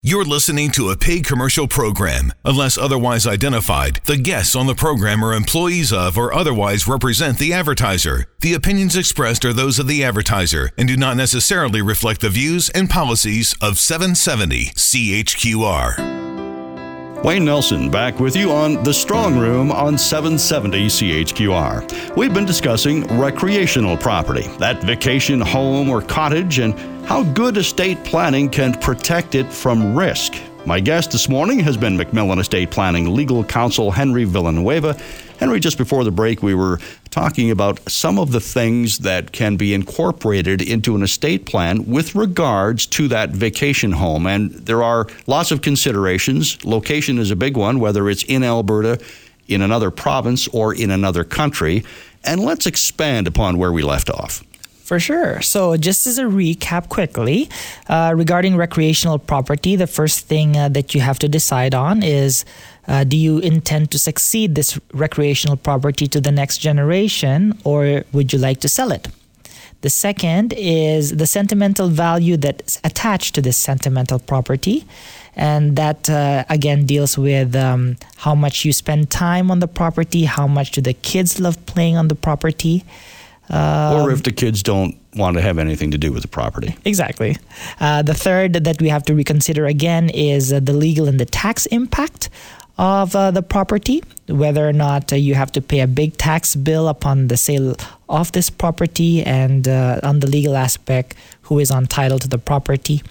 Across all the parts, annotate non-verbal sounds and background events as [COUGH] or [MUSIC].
You're listening to a paid commercial program. Unless otherwise identified, the guests on the program are employees of or otherwise represent the advertiser. The opinions expressed are those of the advertiser and do not necessarily reflect the views and policies of 770 CHQR. Wayne Nelson back with you on The Strong Room on 770 CHQR. We've been discussing recreational property, that vacation home or cottage, and how good estate planning can protect it from risk. My guest this morning has been McMillan Estate Planning legal counsel Henry Villanueva. Henry, just before the break, we were talking about some of the things that can be incorporated into an estate plan with regards to that vacation home. And there are lots of considerations. Location is a big one, whether it's in Alberta, in another province, or in another country. And let's expand upon where we left off. For sure. So, just as a recap quickly, uh, regarding recreational property, the first thing uh, that you have to decide on is uh, do you intend to succeed this recreational property to the next generation or would you like to sell it? The second is the sentimental value that's attached to this sentimental property. And that uh, again deals with um, how much you spend time on the property, how much do the kids love playing on the property. Um, or if the kids don't want to have anything to do with the property. Exactly. Uh, the third that we have to reconsider again is uh, the legal and the tax impact of uh, the property, whether or not uh, you have to pay a big tax bill upon the sale of this property, and uh, on the legal aspect, who is entitled to the property.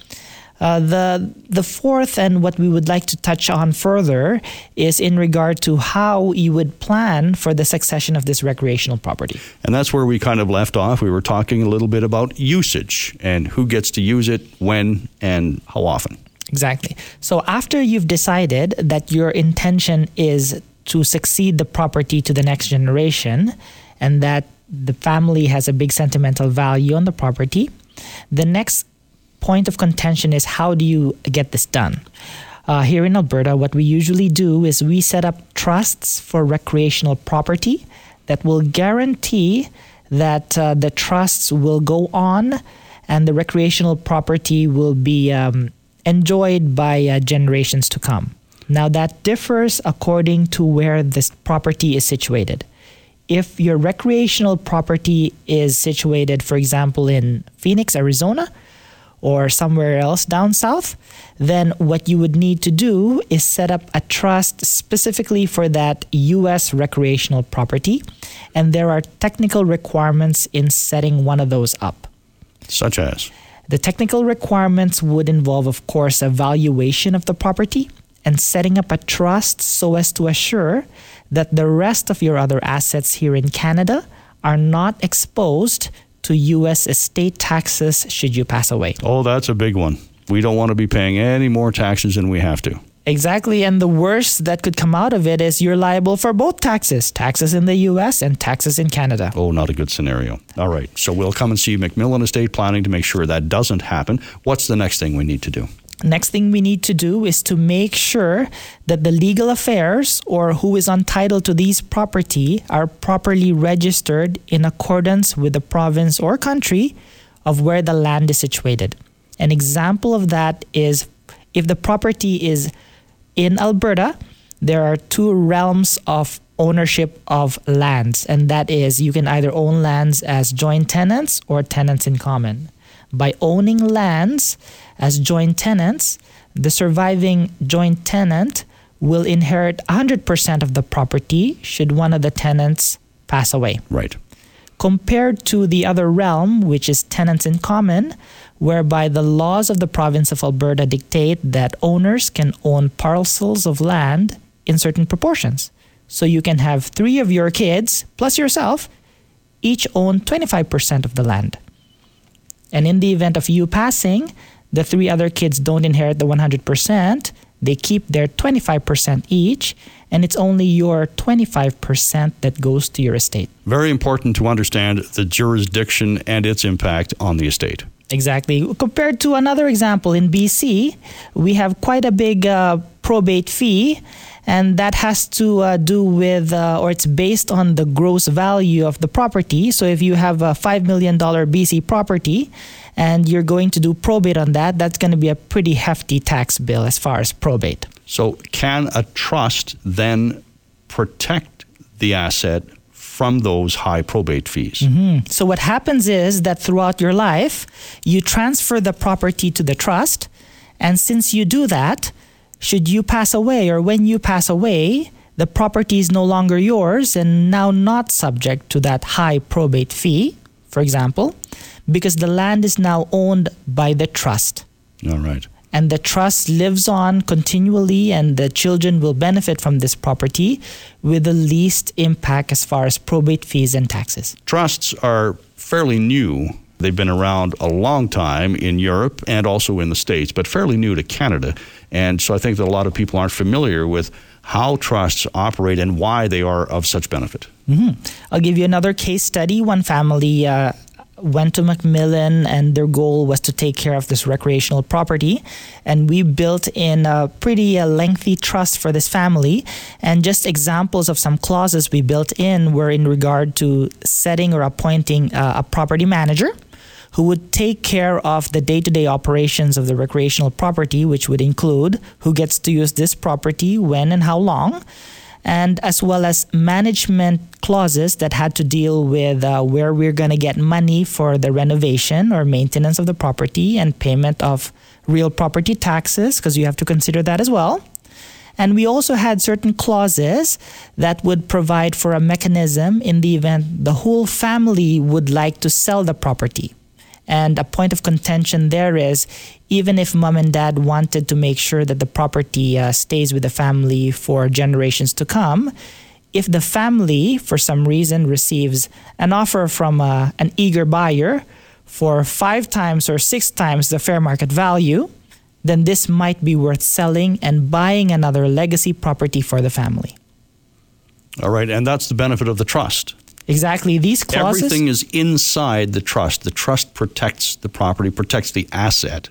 Uh, the the fourth and what we would like to touch on further is in regard to how you would plan for the succession of this recreational property. And that's where we kind of left off. We were talking a little bit about usage and who gets to use it, when, and how often. Exactly. So after you've decided that your intention is to succeed the property to the next generation and that the family has a big sentimental value on the property, the next point of contention is how do you get this done? Uh, here in Alberta, what we usually do is we set up trusts for recreational property that will guarantee that uh, the trusts will go on and the recreational property will be um, enjoyed by uh, generations to come. Now, that differs according to where this property is situated. If your recreational property is situated, for example, in Phoenix, Arizona, or somewhere else down south, then what you would need to do is set up a trust specifically for that US recreational property. And there are technical requirements in setting one of those up. Such as? The technical requirements would involve, of course, a valuation of the property and setting up a trust so as to assure that the rest of your other assets here in Canada are not exposed to U.S. estate taxes should you pass away. Oh, that's a big one. We don't want to be paying any more taxes than we have to. Exactly. And the worst that could come out of it is you're liable for both taxes taxes in the US and taxes in Canada. Oh, not a good scenario. All right. So we'll come and see McMillan Estate Planning to make sure that doesn't happen. What's the next thing we need to do? Next thing we need to do is to make sure that the legal affairs or who is entitled to these property are properly registered in accordance with the province or country of where the land is situated. An example of that is if the property is in Alberta, there are two realms of ownership of lands, and that is you can either own lands as joint tenants or tenants in common. By owning lands, as joint tenants, the surviving joint tenant will inherit 100% of the property should one of the tenants pass away. Right. Compared to the other realm, which is tenants in common, whereby the laws of the province of Alberta dictate that owners can own parcels of land in certain proportions. So you can have three of your kids plus yourself each own 25% of the land. And in the event of you passing, the three other kids don't inherit the 100%. They keep their 25% each, and it's only your 25% that goes to your estate. Very important to understand the jurisdiction and its impact on the estate. Exactly. Compared to another example in BC, we have quite a big uh, probate fee, and that has to uh, do with, uh, or it's based on the gross value of the property. So if you have a $5 million BC property, and you're going to do probate on that, that's going to be a pretty hefty tax bill as far as probate. So, can a trust then protect the asset from those high probate fees? Mm-hmm. So, what happens is that throughout your life, you transfer the property to the trust. And since you do that, should you pass away or when you pass away, the property is no longer yours and now not subject to that high probate fee, for example, because the land is now owned by the trust. All right. And the trust lives on continually, and the children will benefit from this property with the least impact as far as probate fees and taxes. Trusts are fairly new They've been around a long time in Europe and also in the States, but fairly new to Canada. And so I think that a lot of people aren't familiar with how trusts operate and why they are of such benefit. Mm-hmm. I'll give you another case study. One family uh, went to Macmillan, and their goal was to take care of this recreational property. And we built in a pretty uh, lengthy trust for this family. And just examples of some clauses we built in were in regard to setting or appointing uh, a property manager who would take care of the day to day operations of the recreational property, which would include who gets to use this property, when, and how long, and as well as management clauses that had to deal with uh, where we're going to get money for the renovation or maintenance of the property and payment of real property taxes, because you have to consider that as well. And we also had certain clauses that would provide for a mechanism in the event the whole family would like to sell the property. And a point of contention there is even if mom and dad wanted to make sure that the property uh, stays with the family for generations to come, if the family, for some reason, receives an offer from uh, an eager buyer for five times or six times the fair market value, then this might be worth selling and buying another legacy property for the family. All right, and that's the benefit of the trust. Exactly. These clauses. Everything is inside the trust. The trust protects the property, protects the asset.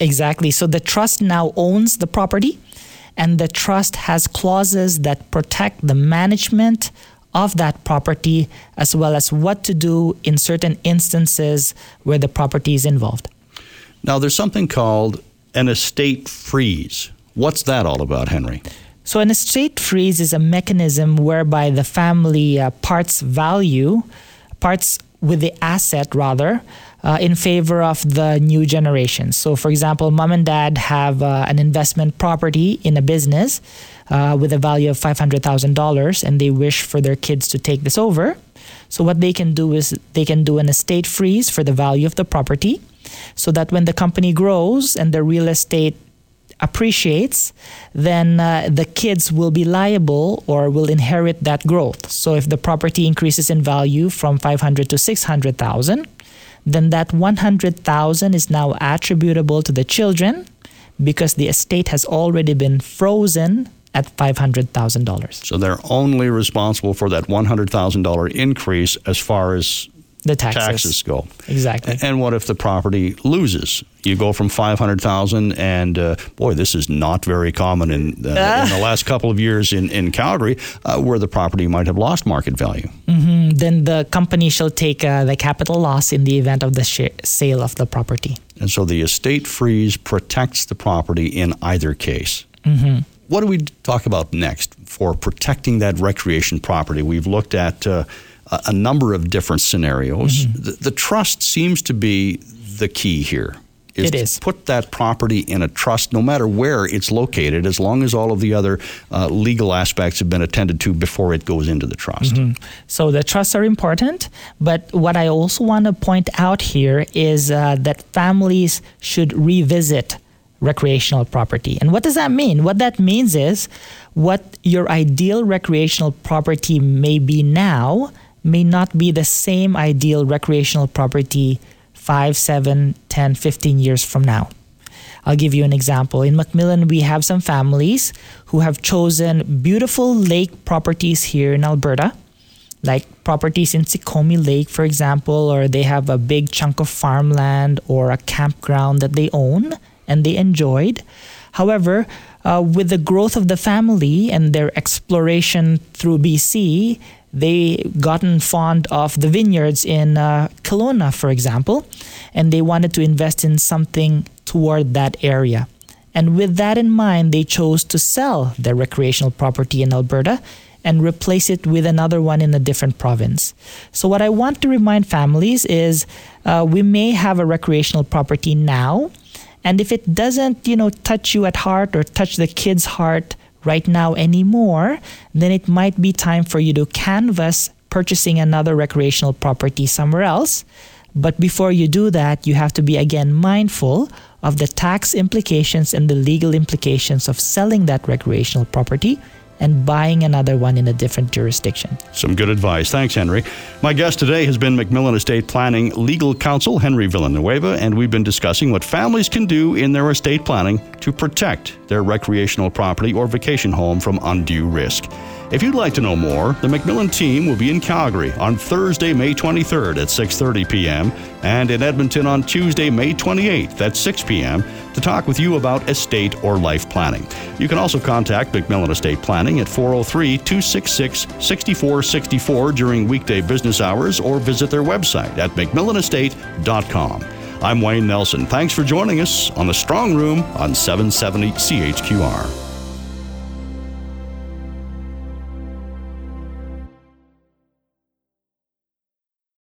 Exactly. So the trust now owns the property, and the trust has clauses that protect the management of that property as well as what to do in certain instances where the property is involved. Now, there's something called an estate freeze. What's that all about, Henry? So, an estate freeze is a mechanism whereby the family uh, parts value, parts with the asset rather, uh, in favor of the new generation. So, for example, mom and dad have uh, an investment property in a business uh, with a value of $500,000 and they wish for their kids to take this over. So, what they can do is they can do an estate freeze for the value of the property so that when the company grows and the real estate appreciates, then uh, the kids will be liable or will inherit that growth. So if the property increases in value from 500 to 600,000, then that 100,000 is now attributable to the children because the estate has already been frozen at $500,000. So they're only responsible for that $100,000 increase as far as the taxes. taxes go. Exactly. And what if the property loses? You go from 500,000 and uh, boy, this is not very common in, uh, uh. [LAUGHS] in the last couple of years in, in Calgary uh, where the property might have lost market value. Mm-hmm. Then the company shall take uh, the capital loss in the event of the sh- sale of the property. And so the estate freeze protects the property in either case. Mm-hmm. What do we talk about next for protecting that recreation property? We've looked at uh, a, number of different scenarios. Mm-hmm. The, the, trust seems to be the key here. Is it is. Put that property in a trust, no matter where it's located, as long as all of the other uh, legal aspects have been attended to before it goes into the trust. Mm-hmm. So the trusts are important, but what I also want to point out here is uh, that families should revisit recreational property. And what does that mean? What that means is what your ideal recreational property may be now may not be the same ideal recreational property 5, 7, 10, 15 years from now. I'll give you an example. In Macmillan, we have some families who have chosen beautiful lake properties here in Alberta, like properties in Sikome Lake, for example, or they have a big chunk of farmland or a campground that they own and they enjoyed. However, uh, with the growth of the family and their exploration through BC, they gotten fond of the vineyards in uh, Kelowna, for example, and they wanted to invest in something toward that area. And with that in mind, they chose to sell their recreational property in Alberta and replace it with another one in a different province. So, what I want to remind families is uh, we may have a recreational property now, and if it doesn't, you know, touch you at heart or touch the kid's heart right now anymore, then it might be time for you to canvas purchasing another recreational property somewhere else. But before you do that, you have to be again mindful of the tax implications and the legal implications of selling that recreational property and buying another one in a different jurisdiction. Some good advice. Thanks, Henry. My guest today has been McMillan Estate Planning Legal Counsel Henry Villanueva, and we've been discussing what families can do in their estate planning to protect their recreational property or vacation home from undue risk. If you'd like to know more, the McMillan team will be in Calgary on Thursday, May 23rd at 6:30 p.m. and in Edmonton on Tuesday, May 28th at 6 p.m. to talk with you about estate or life planning. You can also contact McMillan Estate Planning at 403-266-6464 during weekday business hours or visit their website at mcmillanestate.com. I'm Wayne Nelson. Thanks for joining us on the Strong Room on 770 CHQR.